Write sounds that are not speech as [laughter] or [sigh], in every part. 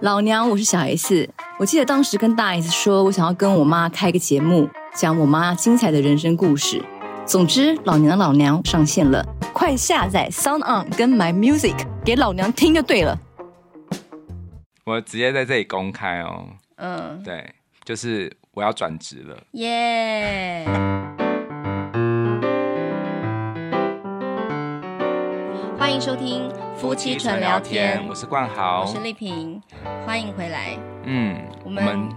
老娘，我是小 S。我记得当时跟大 S 说，我想要跟我妈开个节目，讲我妈精彩的人生故事。总之，老娘的老娘上线了，快下载 Sound On 跟 My Music 给老娘听就对了。我直接在这里公开哦。嗯，对，就是我要转职了。耶、yeah！欢迎收听夫妻纯聊天，我是冠豪，我是丽萍，欢迎回来。嗯，我们，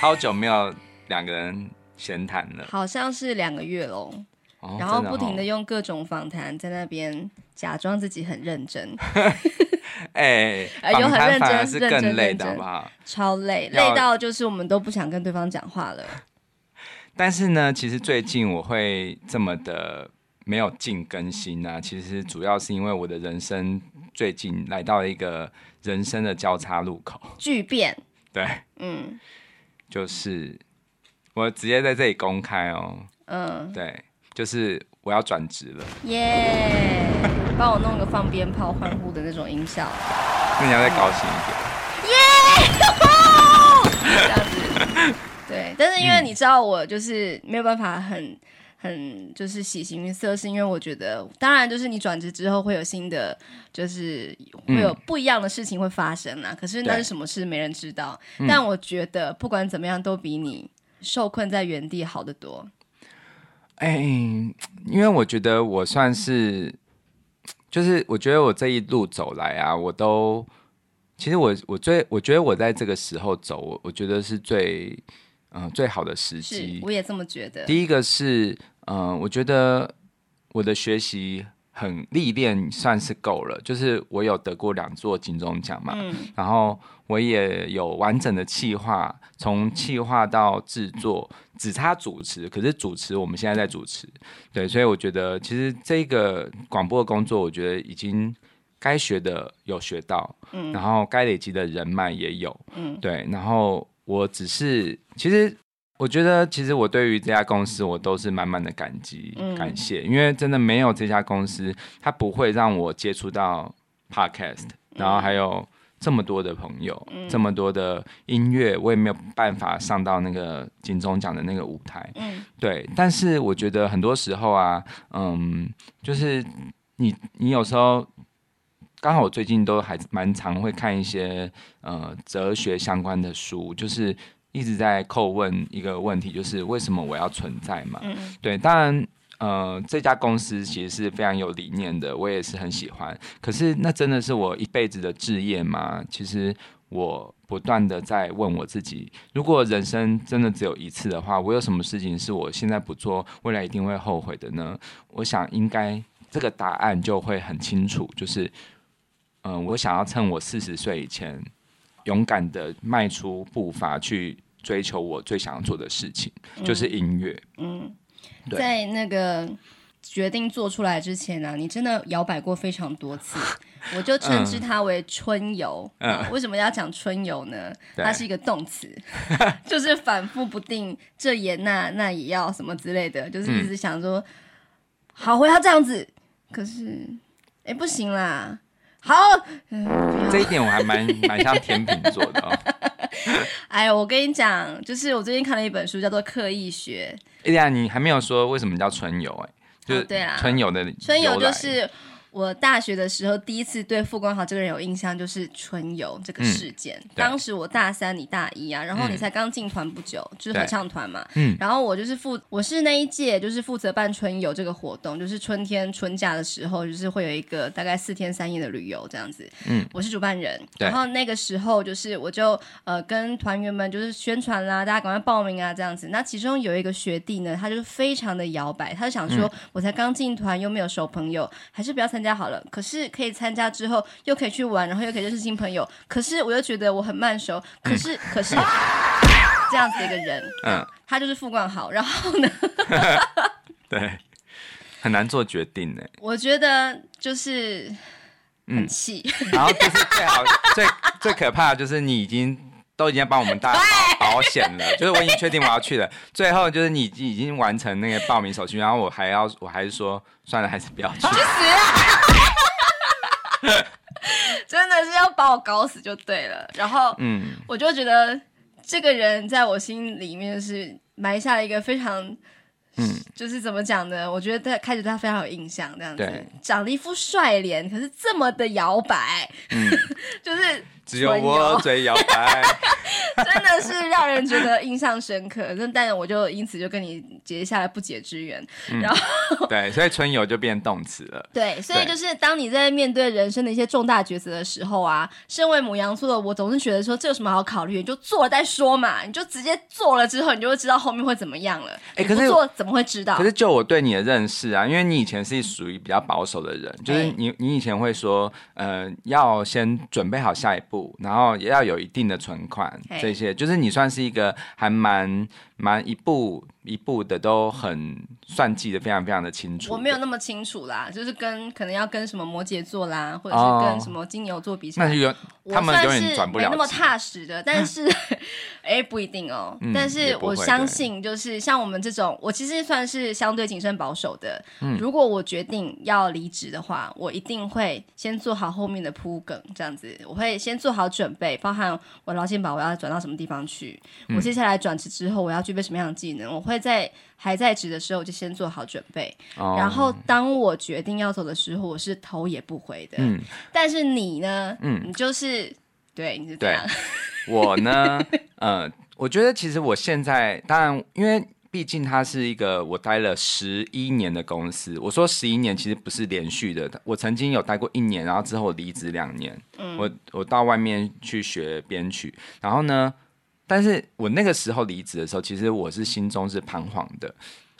超久没有两个人闲谈了，[laughs] 好像是两个月喽。哦、然后不停的用各种访谈在那边假装自己很认真，[laughs] 哎、欸，[laughs] 有很认真，是更累的好不好？超累，累到就是我们都不想跟对方讲话了。但是呢，其实最近我会这么的没有进更新啊，其实主要是因为我的人生最近来到了一个人生的交叉路口，巨变。对，嗯，就是我直接在这里公开哦，嗯，对。就是我要转职了，耶！帮我弄个放鞭炮欢呼的那种音效，那你要再高兴一点，耶！这样子，对。但是因为你知道，我就是没有办法很很就是喜形于色，是因为我觉得，当然就是你转职之后会有新的，就是会有不一样的事情会发生啊。可是那是什么事，没人知道。但我觉得不管怎么样，都比你受困在原地好得多。哎、欸，因为我觉得我算是，就是我觉得我这一路走来啊，我都其实我我最我觉得我在这个时候走，我我觉得是最嗯、呃、最好的时机。我也这么觉得。第一个是嗯、呃，我觉得我的学习很历练算是够了，就是我有得过两座金钟奖嘛、嗯，然后我也有完整的企划，从企划到制作。只差主持，可是主持我们现在在主持，对，所以我觉得其实这个广播的工作，我觉得已经该学的有学到，嗯，然后该累积的人脉也有，嗯，对，然后我只是，其实我觉得，其实我对于这家公司，我都是满满的感激、嗯、感谢，因为真的没有这家公司，它不会让我接触到 Podcast，然后还有。这么多的朋友，嗯、这么多的音乐，我也没有办法上到那个金钟奖的那个舞台。嗯，对。但是我觉得很多时候啊，嗯，就是你你有时候刚好我最近都还蛮常会看一些呃哲学相关的书，就是一直在叩问一个问题，就是为什么我要存在嘛？嗯，对。当然。呃，这家公司其实是非常有理念的，我也是很喜欢。可是，那真的是我一辈子的志业吗？其实，我不断的在问我自己：如果人生真的只有一次的话，我有什么事情是我现在不做，未来一定会后悔的呢？我想，应该这个答案就会很清楚，就是，嗯、呃，我想要趁我四十岁以前，勇敢的迈出步伐去追求我最想要做的事情，就是音乐。嗯。嗯在那个决定做出来之前呢、啊，你真的摇摆过非常多次，我就 [laughs] 称之它为春游、嗯啊。为什么要讲春游呢？它是一个动词，[laughs] 就是反复不定，这也那那也要什么之类的，就是一直想说，嗯、好，我要这样子。可是，哎，不行啦，好，嗯、[laughs] 这一点我还蛮蛮像天秤座的哦。[laughs] 哎，我跟你讲，就是我最近看了一本书，叫做《刻意学》。哎呀，你还没有说为什么叫春游？哎，就是对啊，春游的春游就是。我大学的时候第一次对傅光豪这个人有印象，就是春游这个事件。嗯、当时我大三，你大一啊，然后你才刚进团不久，嗯、就是合唱团嘛。嗯。然后我就是负，我是那一届就是负责办春游这个活动，就是春天春假的时候，就是会有一个大概四天三夜的旅游这样子。嗯。我是主办人，然后那个时候就是我就呃跟团员们就是宣传啦，大家赶快报名啊这样子。那其中有一个学弟呢，他就是非常的摇摆，他就想说，我才刚进团又没有熟朋友，还是不要参加。参加好了，可是可以参加之后又可以去玩，然后又可以认识新朋友。可是我又觉得我很慢熟，可是、嗯、可是 [laughs] 这样子的一个人，嗯，他就是傅冠豪。然后呢，[laughs] 对，很难做决定呢。我觉得就是很气、嗯，然后就是最好 [laughs] 最最可怕的就是你已经都已经帮我们大保保险了，就是我已经确定我要去了。最后就是你已经完成那个报名手续，然后我还要我还是说算了，还是不要去。去死啊！[laughs] 真的是要把我搞死就对了。然后，嗯，我就觉得这个人在我心里面是埋下了一个非常。嗯，就是怎么讲呢？我觉得他开始对他非常有印象，这样子，长了一副帅脸，可是这么的摇摆，嗯、[laughs] 就是。只有我最摇摆，[laughs] 真的是让人觉得印象深刻。那但是我就因此就跟你结下了不解之缘。嗯、然后对，所以春游就变动词了。[laughs] 对，所以就是当你在面对人生的一些重大抉择的时候啊，身为母羊座的我总是觉得说，这有什么好考虑？你就做了再说嘛，你就直接做了之后，你就会知道后面会怎么样了。哎，可是做怎么会知道？可是就我对你的认识啊，因为你以前是属于比较保守的人，就是你你以前会说，呃，要先准备好下一步。然后也要有一定的存款，这些就是你算是一个还蛮蛮一步一步的都很算计的非常非常的清楚。我没有那么清楚啦，就是跟可能要跟什么摩羯座啦，或者是跟什么金牛座比起来，那是有他们永远转不了，没那么踏实的。但是 [laughs] 哎，不一定哦。但是我相信，就是像我们这种，我其实算是相对谨慎保守的。如果我决定要离职的话，我一定会先做好后面的铺梗，这样子，我会先做好准备，包含我劳健保我要转到什么地方去，我接下来转职之后我要具备什么样的技能，我会在还在职的时候就先做好准备，然后当我决定要走的时候，我是头也不回的。嗯，但是你呢？嗯，你就是对，你是这样。我呢？[laughs] 呃，我觉得其实我现在当然，因为毕竟它是一个我待了十一年的公司。我说十一年其实不是连续的，我曾经有待过一年，然后之后我离职两年。嗯，我我到外面去学编曲，然后呢？但是我那个时候离职的时候，其实我是心中是彷徨的。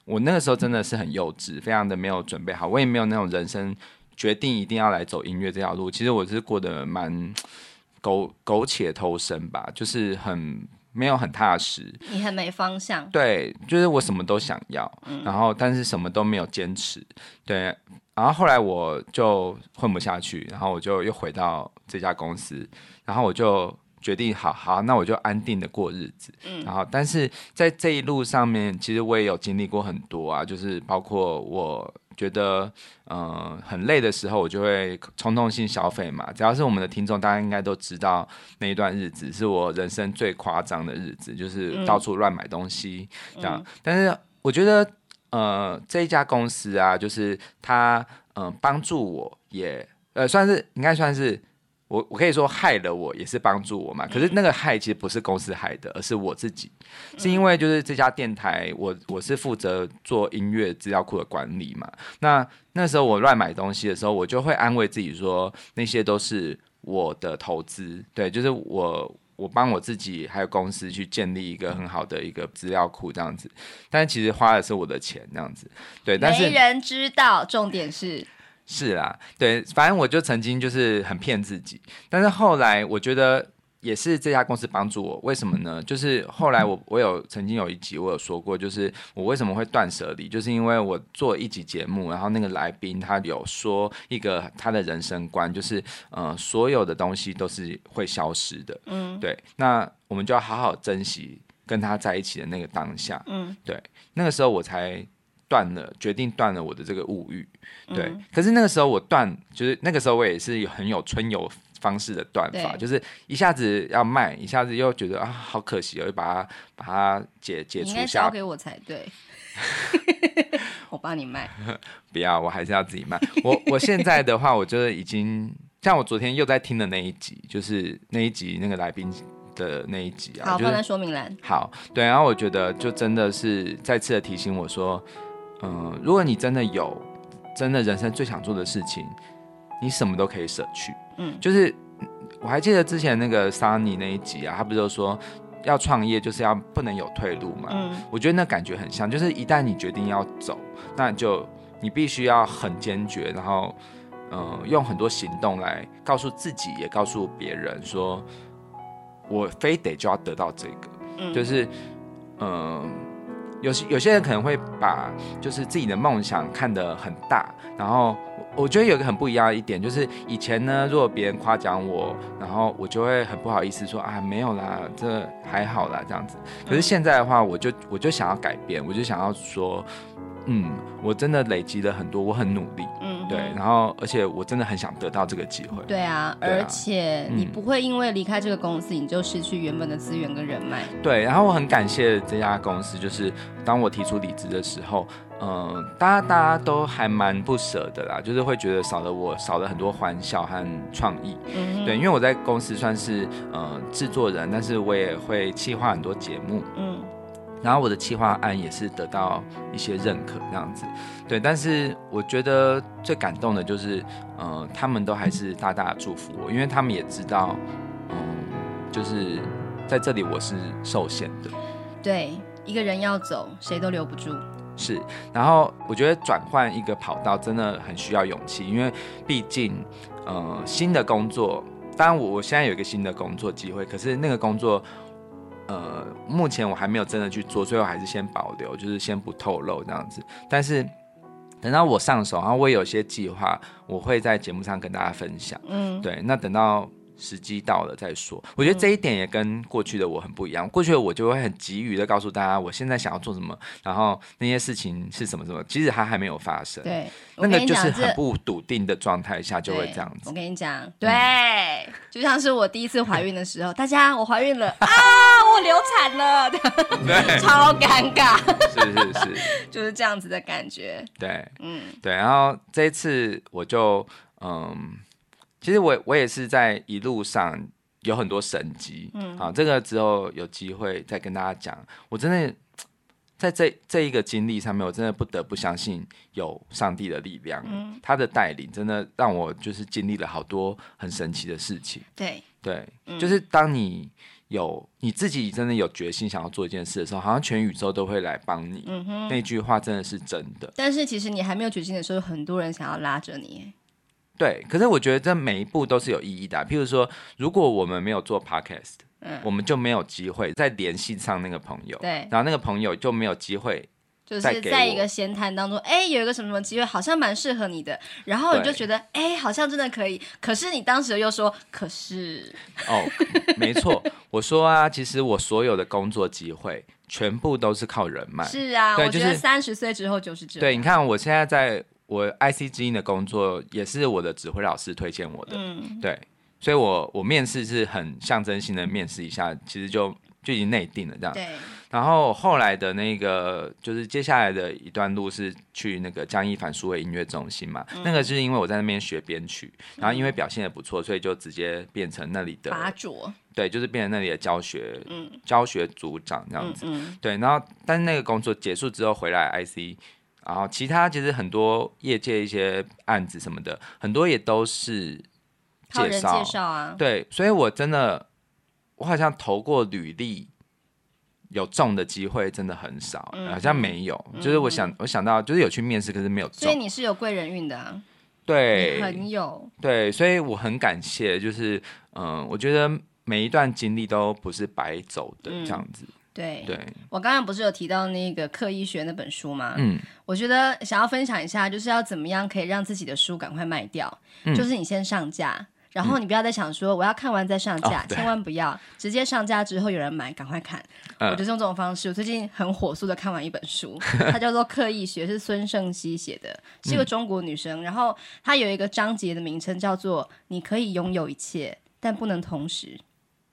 我那个时候真的是很幼稚，非常的没有准备好。我也没有那种人生决定一定要来走音乐这条路。其实我是过得蛮 [tsk] 苟苟且偷生吧，就是很没有很踏实。你很没方向。对，就是我什么都想要，嗯、然后但是什么都没有坚持。对，然后后来我就混不下去，然后我就又回到这家公司，然后我就。决定好好，那我就安定的过日子。嗯，然后，但是在这一路上面，其实我也有经历过很多啊，就是包括我觉得，嗯、呃，很累的时候，我就会冲动性消费嘛。只要是我们的听众，大家应该都知道那一段日子是我人生最夸张的日子，就是到处乱买东西这样。嗯、但是我觉得，呃，这一家公司啊，就是他，嗯、呃，帮助我也，呃，算是应该算是。我我可以说害了我也是帮助我嘛，可是那个害其实不是公司害的，而是我自己，是因为就是这家电台，我我是负责做音乐资料库的管理嘛。那那时候我乱买东西的时候，我就会安慰自己说，那些都是我的投资，对，就是我我帮我自己还有公司去建立一个很好的一个资料库这样子，但是其实花的是我的钱这样子，对，但是没人知道，重点是。是啦，对，反正我就曾经就是很骗自己，但是后来我觉得也是这家公司帮助我，为什么呢？就是后来我我有曾经有一集我有说过，就是我为什么会断舍离，就是因为我做一集节目，然后那个来宾他有说一个他的人生观，就是呃所有的东西都是会消失的，嗯，对，那我们就要好好珍惜跟他在一起的那个当下，嗯，对，那个时候我才。断了，决定断了我的这个物欲，对。嗯、可是那个时候我断，就是那个时候我也是有很有春游方式的断法，就是一下子要卖，一下子又觉得啊好可惜，我就把它把它解解除下。交给我才对，[laughs] 我帮你卖。[laughs] 不要，我还是要自己卖。我我现在的话，我就是已经像我昨天又在听的那一集，就是那一集那个来宾的那一集啊，好，就、放在说明栏。好，对。然后我觉得就真的是再次的提醒我说。嗯，如果你真的有真的人生最想做的事情，你什么都可以舍去。嗯，就是我还记得之前那个 Sunny 那一集啊，他不是说要创业就是要不能有退路嘛？嗯，我觉得那感觉很像，就是一旦你决定要走，那就你必须要很坚决，然后嗯，用很多行动来告诉自己，也告诉别人说，我非得就要得到这个，嗯，就是嗯。有些有些人可能会把就是自己的梦想看得很大，然后我觉得有个很不一样的一点，就是以前呢，如果别人夸奖我，然后我就会很不好意思说啊，没有啦，这还好啦这样子。可是现在的话，我就我就想要改变，我就想要说，嗯，我真的累积了很多，我很努力，对，然后而且我真的很想得到这个机会。对啊，对啊，而且你不会因为离开这个公司，你就失去原本的资源跟人脉。对，然后我很感谢这家公司，就是当我提出离职的时候。嗯、呃，大家大家都还蛮不舍的啦，就是会觉得少了我，少了很多欢笑和创意。嗯，对，因为我在公司算是呃制作人，但是我也会企划很多节目。嗯，然后我的企划案也是得到一些认可，这样子。对，但是我觉得最感动的就是，呃，他们都还是大大的祝福我，因为他们也知道，嗯、呃，就是在这里我是受限的。对，一个人要走，谁都留不住。是，然后我觉得转换一个跑道真的很需要勇气，因为毕竟，呃，新的工作，当然我我现在有一个新的工作机会，可是那个工作，呃，目前我还没有真的去做，最后还是先保留，就是先不透露这样子。但是等到我上手，然后我也有些计划，我会在节目上跟大家分享。嗯，对，那等到。时机到了再说，我觉得这一点也跟过去的我很不一样。过去的我就会很急于的告诉大家，我现在想要做什么，然后那些事情是什么什么，其实它还没有发生。对，那个就是很不笃定的状态下就会这样子。我跟你讲，对，嗯、就像是我第一次怀孕的时候，[laughs] 大家我怀孕了啊，我流产了，对，[laughs] 超尴尬，是是是，[laughs] 就是这样子的感觉。对，嗯，对，然后这一次我就嗯。其实我我也是在一路上有很多神迹，嗯，啊，这个之后有机会再跟大家讲。我真的 [tsk] 在这这一个经历上面，我真的不得不相信有上帝的力量，嗯，他的带领真的让我就是经历了好多很神奇的事情。对对，就是当你有你自己真的有决心想要做一件事的时候，好像全宇宙都会来帮你。嗯哼，那句话真的是真的。但是其实你还没有决心的时候，很多人想要拉着你。对，可是我觉得这每一步都是有意义的啊。譬如说，如果我们没有做 podcast，嗯，我们就没有机会再联系上那个朋友，对，然后那个朋友就没有机会，就是在一个闲谈当中，哎，有一个什么什么机会，好像蛮适合你的，然后你就觉得，哎，好像真的可以。可是你当时又说，可是，哦，没错，我说啊，其实我所有的工作机会全部都是靠人脉。是啊，对，我觉得三十岁之后就是这样。对，你看我现在在。我 IC 之音的工作也是我的指挥老师推荐我的，嗯，对，所以我我面试是很象征性的面试一下，其实就就已经内定了这样。对。然后后来的那个就是接下来的一段路是去那个江一凡数位音乐中心嘛，嗯、那个是因为我在那边学编曲，然后因为表现也不错，所以就直接变成那里的拔擢，对，就是变成那里的教学，嗯，教学组长这样子，嗯嗯、对。然后但是那个工作结束之后回来 IC。然后其他其实很多业界一些案子什么的，很多也都是介绍，介绍啊。对，所以我真的，我好像投过履历，有中的机会真的很少，嗯、好像没有。嗯、就是我想，我想到就是有去面试，可是没有中。所以你是有贵人运的啊？对，很有。对，所以我很感谢，就是嗯，我觉得每一段经历都不是白走的这样子。嗯对，对我刚刚不是有提到那个《刻意学》那本书吗？嗯，我觉得想要分享一下，就是要怎么样可以让自己的书赶快卖掉。嗯，就是你先上架，然后你不要再想说我要看完再上架，嗯，千万不要直接上架之后有人买，赶快看。嗯，我就是用这种方式。我最近很火速的看完一本书，[laughs] 它叫做《刻意学》，是孙胜熙写的，是一个中国女生。然后它有一个章节的名称叫做“你可以拥有一切，但不能同时”。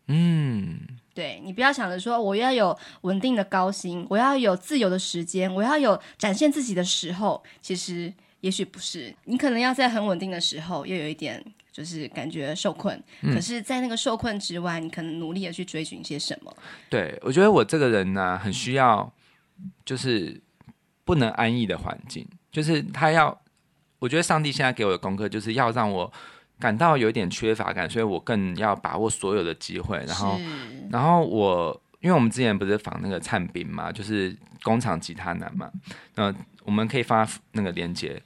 嗯。对，你不要想着说我要有稳定的高薪，我要有自由的时间，我要有展现自己的时候，其实也许不是。你可能要在很稳定的时候，又有一点就是感觉受困。嗯、可是，在那个受困之外，你可能努力的去追寻一些什么。对，我觉得我这个人呢、啊，很需要就是不能安逸的环境，就是他要。我觉得上帝现在给我的功课，就是要让我。感到有一点缺乏感，所以我更要把握所有的机会。然后，然后我，因为我们之前不是访那个灿斌嘛，就是工厂吉他男嘛，那我们可以发那个连接。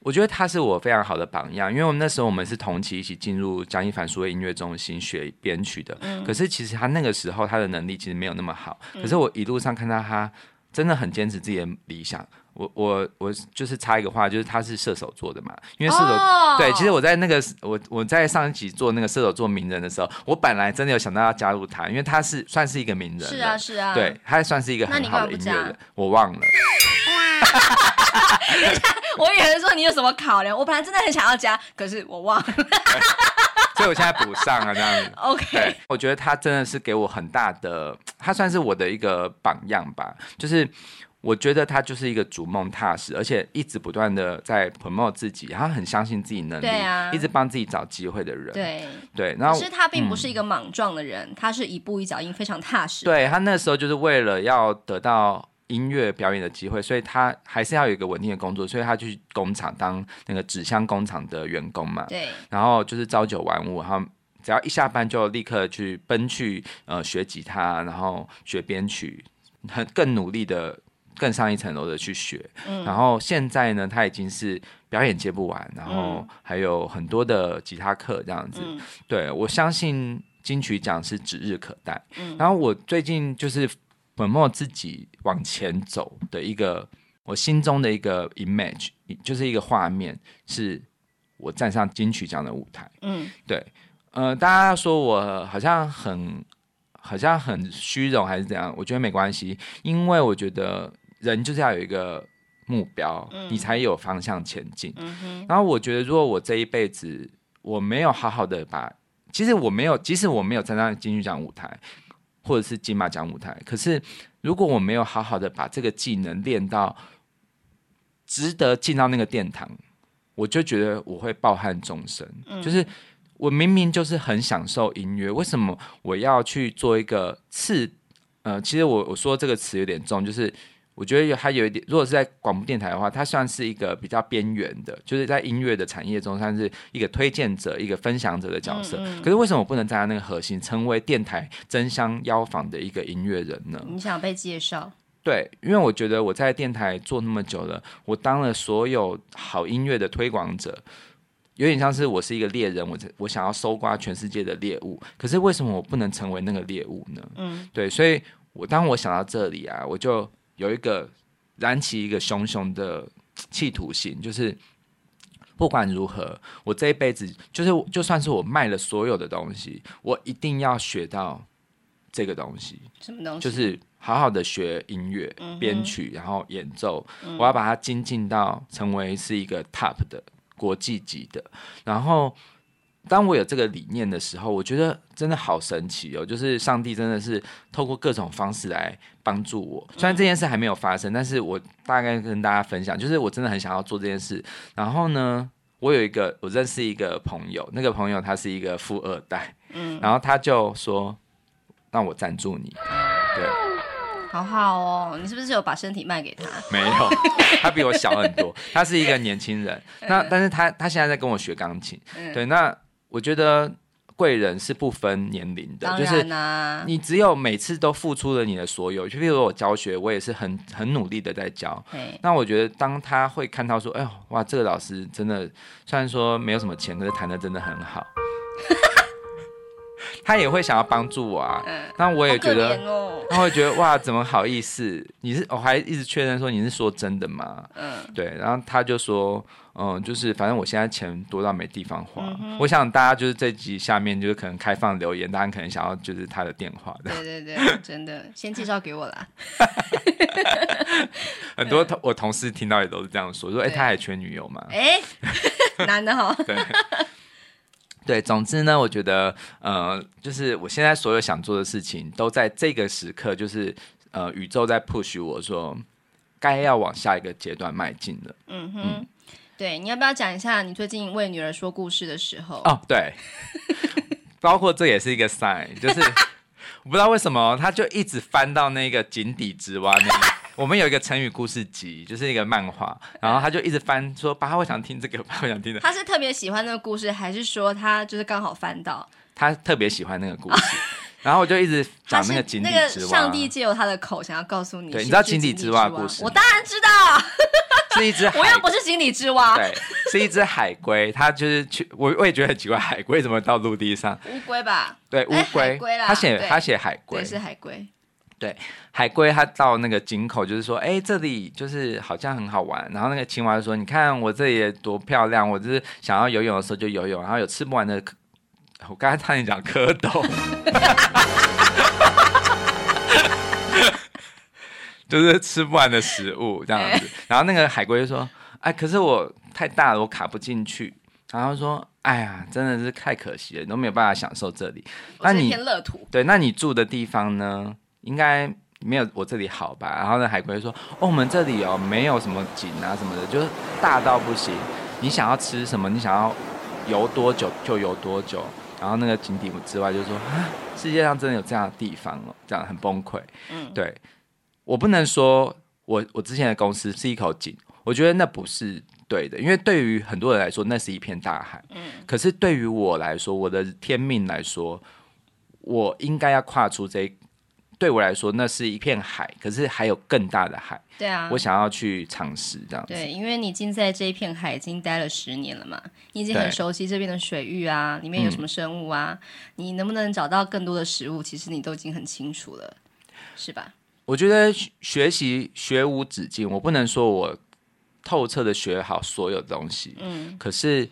我觉得他是我非常好的榜样，因为我们那时候我们是同期一起进入江一凡数位音乐中心学编曲的。嗯、可是其实他那个时候他的能力其实没有那么好，嗯、可是我一路上看到他真的很坚持自己的理想。我我我就是插一个话，就是他是射手座的嘛，因为射手、oh! 对，其实我在那个我我在上一集做那个射手座名人的时候，我本来真的有想到要加入他，因为他是算是一个名人，是啊是啊，对，他算是一个很好的音乐人，我忘了。[laughs] 我以为说你有什么考量，我本来真的很想要加，可是我忘了，[laughs] 所以我现在补上了这样子。OK，我觉得他真的是给我很大的，他算是我的一个榜样吧，就是。我觉得他就是一个逐梦踏实，而且一直不断的在 promote 自己，他很相信自己能力，啊、一直帮自己找机会的人。对对，然后其实他并不是一个莽撞的人，嗯、他是一步一脚印，非常踏实。对，他那时候就是为了要得到音乐表演的机会，所以他还是要有一个稳定的工作，所以他去工厂当那个纸箱工厂的员工嘛。对，然后就是朝九晚五，然后只要一下班就立刻去奔去呃学吉他，然后学编曲，很更努力的。更上一层楼的去学，嗯、然后现在呢，他已经是表演接不完，然后还有很多的吉他课这样子。嗯、对，我相信金曲奖是指日可待。嗯、然后我最近就是本末自己往前走的一个，我心中的一个 image，就是一个画面，是我站上金曲奖的舞台。嗯，对，呃，大家说我好像很好像很虚荣还是怎样？我觉得没关系，因为我觉得。人就是要有一个目标，嗯、你才有方向前进。嗯、然后我觉得，如果我这一辈子我没有好好的把，其实我没有，即使我没有站在金曲奖舞台或者是金马奖舞台，可是如果我没有好好的把这个技能练到值得进到那个殿堂，我就觉得我会抱憾终生。嗯、就是我明明就是很享受音乐，为什么我要去做一个次？呃，其实我我说这个词有点重，就是。我觉得有还有一点，如果是在广播电台的话，它算是一个比较边缘的，就是在音乐的产业中，算是一个推荐者、一个分享者的角色。嗯嗯、可是为什么我不能站在那个核心，成为电台争相邀访的一个音乐人呢？你想被介绍？对，因为我觉得我在电台做那么久了，我当了所有好音乐的推广者，有点像是我是一个猎人，我我想要搜刮全世界的猎物。可是为什么我不能成为那个猎物呢？嗯，对，所以我当我想到这里啊，我就。有一个燃起一个熊熊的企图心，就是不管如何，我这一辈子就是就算是我卖了所有的东西，我一定要学到这个东西。什么东西？就是好好的学音乐、编曲，然后演奏。嗯、我要把它精进到成为是一个 top 的国际级的，然后。当我有这个理念的时候，我觉得真的好神奇哦！就是上帝真的是透过各种方式来帮助我。虽然这件事还没有发生，但是我大概跟大家分享，就是我真的很想要做这件事。然后呢，我有一个我认识一个朋友，那个朋友他是一个富二代，嗯，然后他就说让我赞助你，对，好好哦。你是不是有把身体卖给他？没有，他比我小很多，他是一个年轻人。那但是他他现在在跟我学钢琴，对，那。我觉得贵人是不分年龄的，就是你只有每次都付出了你的所有，就比如我教学，我也是很很努力的在教。那我觉得当他会看到说，哎呦哇，这个老师真的虽然说没有什么钱，可是弹的真的很好，他也会想要帮助我啊。那我也觉得，他会觉得哇，怎么好意思？你是我还一直确认说你是说真的吗？嗯，对，然后他就说。嗯，就是反正我现在钱多到没地方花。嗯、我想大家就是这集下面就是可能开放留言，大家可能想要就是他的电话的。对对对，真的，先介绍给我啦。[laughs] 很多同我同事听到也都是这样说，说哎，他还缺女友吗？哎，[laughs] 男的哈。[laughs] 对对，总之呢，我觉得呃，就是我现在所有想做的事情，都在这个时刻，就是呃，宇宙在 push 我说，该要往下一个阶段迈进了。嗯哼。嗯对，你要不要讲一下你最近为女儿说故事的时候？哦，对，[laughs] 包括这也是一个 sign，就是 [laughs] 我不知道为什么他就一直翻到那个井底之蛙那里。我们有一个成语故事集，就是一个漫画，然后他就一直翻说，爸爸会想听这个，爸爸会想听的。他是特别喜欢那个故事，还是说他就是刚好翻到？他特别喜欢那个故事。[laughs] 然后我就一直讲那个井底之蛙，上帝借由他的口想要告诉你，对，你知道井底之蛙的故事？我当然知道，是一只，[laughs] 我又不是井底之蛙，对，是一只海龟，它就是去，我我也觉得很奇怪，海龟怎么到陆地上？乌龟吧？对，乌龟，他写他写海龟，是海龟，对，海龟它到那个井口，就是说，哎，这里就是好像很好玩。然后那个青蛙就说，你看我这里多漂亮，我就是想要游泳的时候就游泳，然后有吃不完的。我刚才差点讲蝌蚪，[laughs] 就是吃不完的食物这样子。然后那个海龟就说：“哎，可是我太大了，我卡不进去。”然后说：“哎呀，真的是太可惜了，你都没有办法享受这里。那你天乐土对，那你住的地方呢？应该没有我这里好吧？”然后呢海龟说：“哦，我们这里哦，没有什么景啊什么的，就是大到不行。你想要吃什么？你想要游多久就游多久。”然后那个井底之外就说：“啊，世界上真的有这样的地方哦，这样很崩溃。”嗯，对，我不能说我我之前的公司是一口井，我觉得那不是。对的，因为对于很多人来说，那是一片大海。嗯，可是对于我来说，我的天命来说，我应该要跨出这一。对我来说，那是一片海，可是还有更大的海。对啊，我想要去尝试这样子。对，因为你已经在这一片海已经待了十年了嘛，你已经很熟悉这边的水域啊，里面有什么生物啊，嗯，你能不能找到更多的食物，其实你都已经很清楚了，是吧？我觉得学习学无止境，我不能说我。透彻的学好所有东西，嗯，可是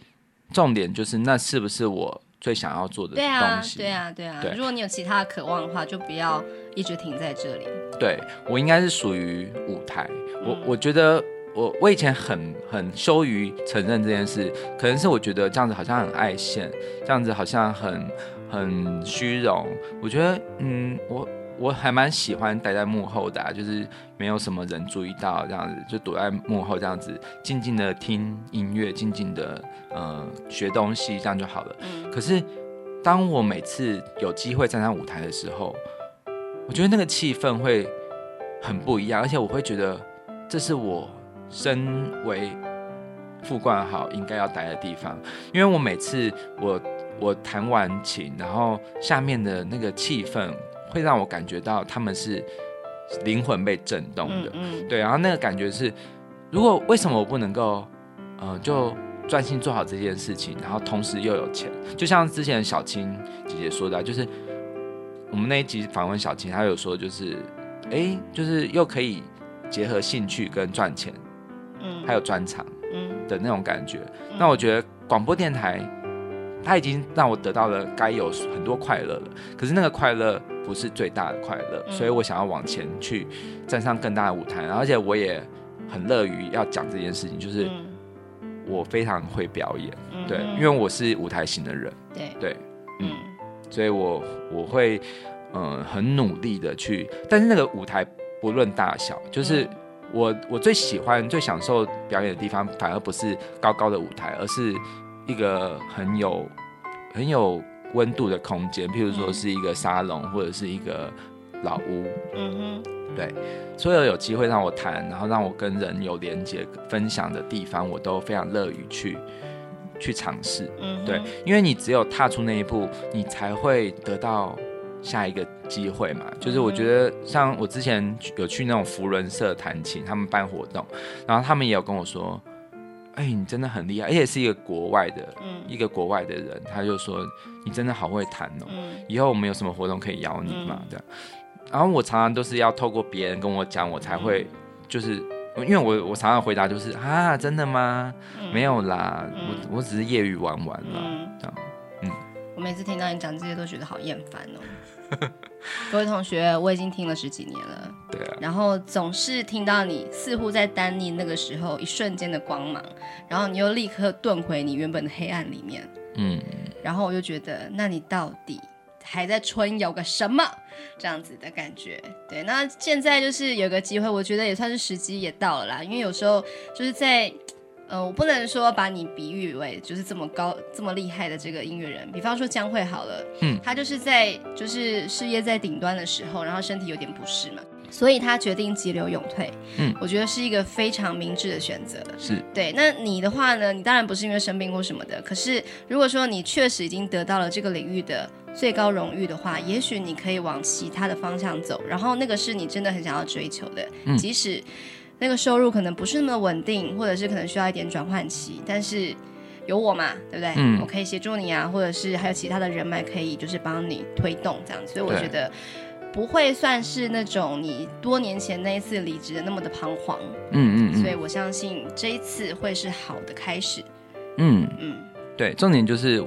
重点就是那是不是我最想要做的东西？对啊，对啊，对啊。如果你有其他的渴望的话，就不要一直停在这里。对，我应该是属于舞台，嗯、我我觉得我我以前很很羞于承认这件事，可能是我觉得这样子好像很爱现，这样子好像很很虚荣。我觉得，嗯，我。我还蛮喜欢待在幕后的啊，就是没有什么人注意到这样子，就躲在幕后这样子，静静的听音乐，静静的呃学东西，这样就好了。可是当我每次有机会站上舞台的时候，我觉得那个气氛会很不一样，而且我会觉得这是我身为副冠好应该要待的地方，因为我每次我我弹完琴，然后下面的那个气氛。会让我感觉到他们是灵魂被震动的，嗯嗯、对，然后那个感觉是，如果为什么我不能够，呃，就专心做好这件事情，然后同时又有钱，就像之前小青姐姐说的，就是我们那一集访问小青，她有说就是，哎，就是又可以结合兴趣跟赚钱，嗯，还有专长，嗯。的那种感觉，嗯、那我觉得广播电台，它已经让我得到了该有很多快乐了，可是那个快乐。不是最大的快乐，嗯、所以我想要往前去站上更大的舞台，而且我也很乐于要讲这件事情，就是我非常会表演，嗯、对，因为我是舞台型的人，对。对，嗯，所以我我会嗯、呃、很努力的去，但是那个舞台不论大小，就是我我最喜欢最享受表演的地方，反而不是高高的舞台，而是一个很有很有。温度的空间，譬如说是一个沙龙，嗯、或者是一个老屋。嗯哼，对，所有有机会让我谈，然后让我跟人有连接、分享的地方，我都非常乐于去去尝试。嗯，对，因为你只有踏出那一步，你才会得到下一个机会嘛。就是我觉得，像我之前有去那种福伦社弹琴，他们办活动，然后他们也有跟我说。哎，你真的很厉害，而且是一个国外的，嗯、一个国外的人，他就说你真的好会弹哦，嗯、以后我们有什么活动可以邀你嘛？这样、嗯，然后我常常都是要透过别人跟我讲，我才会，就是因为我我常常回答就是啊，真的吗？嗯、没有啦，嗯、我我只是业余玩玩啦，嗯、这样，嗯，我每次听到你讲这些都觉得好厌烦哦。[laughs] 各位同学，我已经听了十几年了，对啊，然后总是听到你似乎在丹尼那个时候一瞬间的光芒，然后你又立刻遁回你原本的黑暗里面，嗯，然后我就觉得，那你到底还在春游个什么？这样子的感觉，对，那现在就是有个机会，我觉得也算是时机也到了啦，因为有时候就是在。呃，我不能说把你比喻为就是这么高、这么厉害的这个音乐人，比方说江蕙好了，嗯，他就是在就是事业在顶端的时候，然后身体有点不适嘛，所以他决定急流勇退，嗯，我觉得是一个非常明智的选择，是对。那你的话呢？你当然不是因为生病或什么的，可是如果说你确实已经得到了这个领域的最高荣誉的话，也许你可以往其他的方向走，然后那个是你真的很想要追求的，嗯，即使。那个收入可能不是那么稳定，或者是可能需要一点转换期，但是有我嘛，对不对？嗯，我可以协助你啊，或者是还有其他的人脉可以就是帮你推动这样子，所以我觉得不会算是那种你多年前那一次离职的那么的彷徨。嗯，嗯嗯，所以我相信这一次会是好的开始。嗯嗯，对，重点就是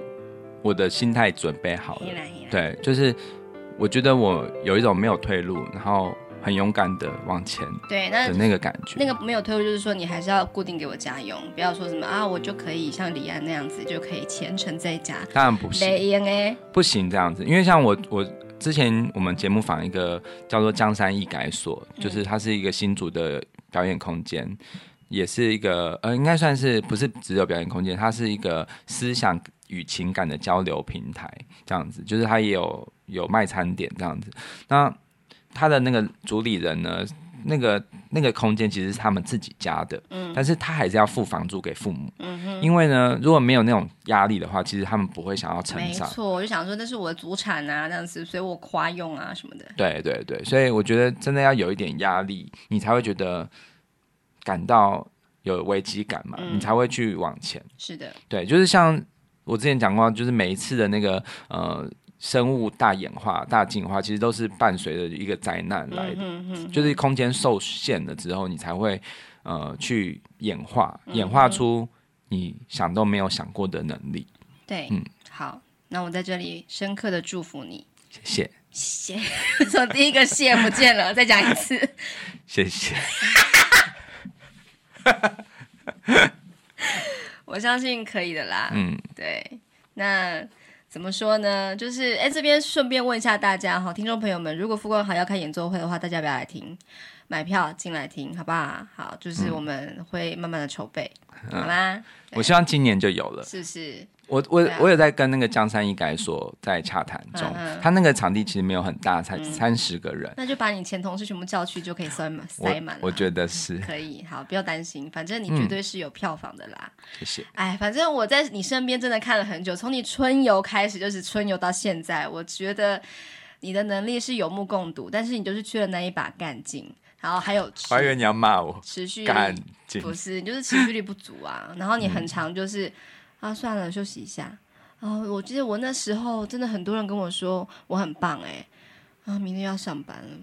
我的心态准备好了。对，就是我觉得我有一种没有退路，然后。很勇敢的往前。对，那那个感觉，那个没有退路，就是说你还是要固定给我家用，不要说什么啊，我就可以像李安那样子就可以虔诚在家。当然不行，不行这样子，因为像我我之前我们节目访一个叫做江山易改所，就是它是一个新竹的表演空间。也是一个呃，应该算是不是只有表演空间，它是一个思想与情感的交流平台，这样子，就是它也有有卖餐点这样子。那他的那个主理人呢，那个那个空间其实是他们自己家的，嗯，但是他还是要付房租给父母，嗯哼，因为呢，如果没有那种压力的话，其实他们不会想要成长。没错，我就想说那是我的祖产啊，这样子，所以我夸用啊什么的。对对对，所以我觉得真的要有一点压力，你才会觉得。感到有危机感嘛，嗯，你才会去往前。是的，对，就是像我之前讲过，就是每一次的那个呃生物大演化、大进化，其实都是伴随着一个灾难来的。就是空间受限了之后，你才会呃去演化，演化出你想都没有想过的能力。对，嗯，好，那我在这里深刻的祝福你，谢谢，谢谢。[laughs] 从第一个谢不见了，再讲一次，谢谢。[laughs] 我相信可以的啦。嗯，对。那怎么说呢？就是哎，这边顺便问一下大家哈，听众朋友们，如果富光好要开演奏会的话，大家不要来听？买票进来听，好不好？好，就是我们会慢慢的筹备，嗯、好吗？我希望今年就有了，是不是？我我我有在跟那个江山一改所在洽谈中，他那个场地其实没有很大，才三十个人，那就把你前同事全部叫去，就可以塞满塞满。我觉得是可以，好，不要担心，反正你绝对是有票房的啦。谢谢。哎，反正我在你身边真的看了很久，从你春游开始就是春游到现在，我觉得你的能力是有目共睹，但是你就是缺了那一把干劲，然后还有，我以为你要骂我，持续干劲不是，你就是持续力不足啊，然后你很长就是。啊，算了，休息一下。啊，我记得我那时候真的很多人跟我说我很棒哎，啊，明天要上班了，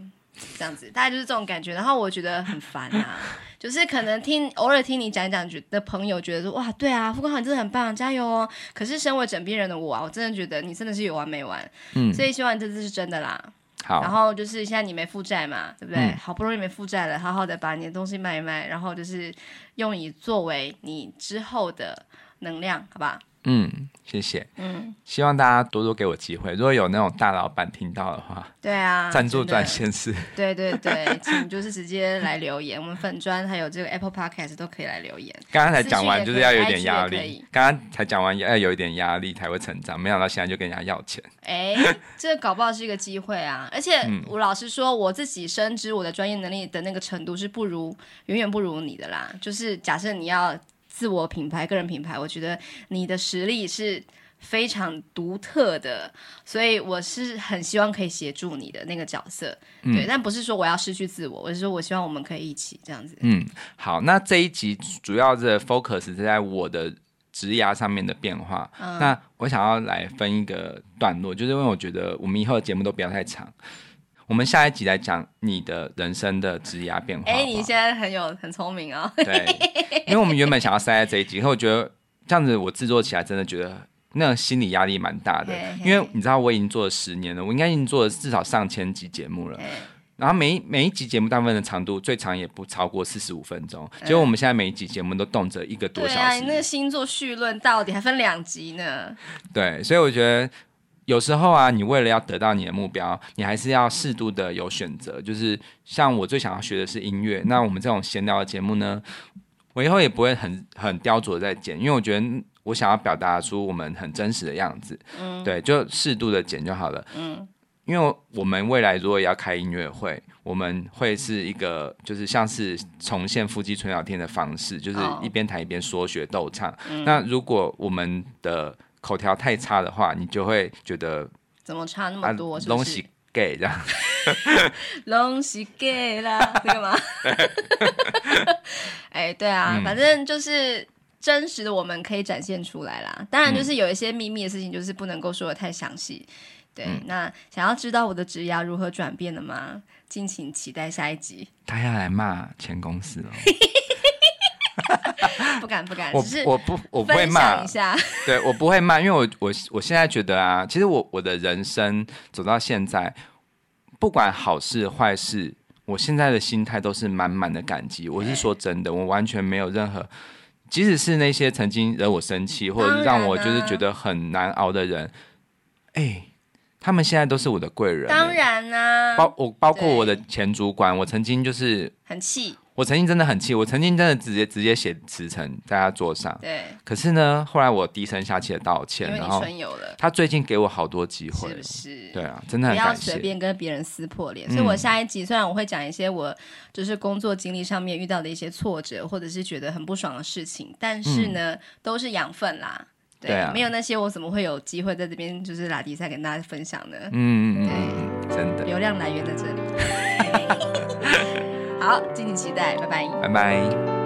这样子，大概就是这种感觉。然后我觉得很烦啊，就是可能听偶尔听你讲讲，觉的朋友觉得说哇，对啊，傅光豪你真的很棒，加油哦。可是身为枕边人的我啊，我真的觉得你真的是有完没完。嗯，所以希望你这次是真的啦。好，然后就是现在你没负债嘛，对不对？嗯，好不容易没负债了，好好的把你的东西卖一卖，然后就是用以作为你之后的。能量，好吧。嗯，谢谢。嗯，希望大家多多给我机会。如果有那种大老板听到的话，对啊，赞助专线是。对对对，请就是直接来留言，我们粉砖还有这个 Apple Podcast 都可以来留言。刚刚才讲完就是要有点压力，刚刚才讲完要有一点压力才会成长，没想到现在就跟人家要钱。哎，这个搞不好是一个机会啊！而且我老实说，我自己深知我的专业能力的那个程度是不如，远远不如你的啦。就是假设你要。自我品牌、个人品牌，我觉得你的实力是非常独特的，所以我是很希望可以协助你的那个角色，嗯、对，但不是说我要失去自我，我是说我希望我们可以一起这样子。嗯，好，那这一集主要的 focus 是在我的职涯上面的变化，嗯、那我想要来分一个段落，就是因为我觉得我们以后的节目都不要太长。我们下一集来讲你的人生的职涯变化。哎、欸，你现在很有很聪明啊、哦。对，[laughs] 因为我们原本想要塞在这一集，可我觉得这样子我制作起来真的觉得那个心理压力蛮大的。嘿嘿因为你知道我已经做了十年了，我应该已经做了至少上千集节目了。然后每一每一集节目大部分的长度最长也不超过四十五分钟，结果我们现在每一集节目都动辄一个多小时。对啊，你那个星座序论到底还分两集呢。对，所以我觉得。有时候啊，你为了要得到你的目标，你还是要适度的有选择。就是像我最想要学的是音乐，那我们这种闲聊的节目呢，我以后也不会很很雕琢的在剪，因为我觉得我想要表达出我们很真实的样子。嗯，对，就适度的剪就好了。嗯，因为我们未来如果要开音乐会，我们会是一个就是像是重现夫妻纯聊天的方式，就是一边弹一边说学逗唱。嗯，那如果我们的口条太差的话，你就会觉得怎么差那么多？东西 gay 这样，[laughs] 东西 gay 啦，这个吗？[laughs] 哎、欸，对啊，嗯、反正就是真实的，我们可以展现出来啦。当然，就是有一些秘密的事情，就是不能够说的太详细。对，嗯、那想要知道我的职涯如何转变的吗？敬请期待下一集。他要来骂前公司了。[laughs] [laughs] 不敢不敢，我我不我不会骂，[laughs] 对我不会骂，因为我我我现在觉得啊，其实我我的人生走到现在，不管好事坏事，我现在的心态都是满满的感激。我是说真的，我完全没有任何，即使是那些曾经惹我生气或者让我就是觉得很难熬的人，哎、欸，他们现在都是我的贵人。当然啊，包我包括我的前主管，我曾经就是很气。我曾经真的很气，我曾经真的直接直接写辞呈在他桌上。对。可是呢，后来我低声下气的道歉，然后他最近给我好多机会，是不是？对啊，真的很感谢。不要随便跟别人撕破脸。嗯、所以我下一集虽然我会讲一些我就是工作经历上面遇到的一些挫折，或者是觉得很不爽的事情，但是呢，嗯、都是养分啦。对，对啊。没有那些我怎么会有机会在这边就是拉迪赛跟大家分享呢？嗯嗯嗯，真的。流量来源在这里。[laughs] 好敬请期待拜拜。拜拜。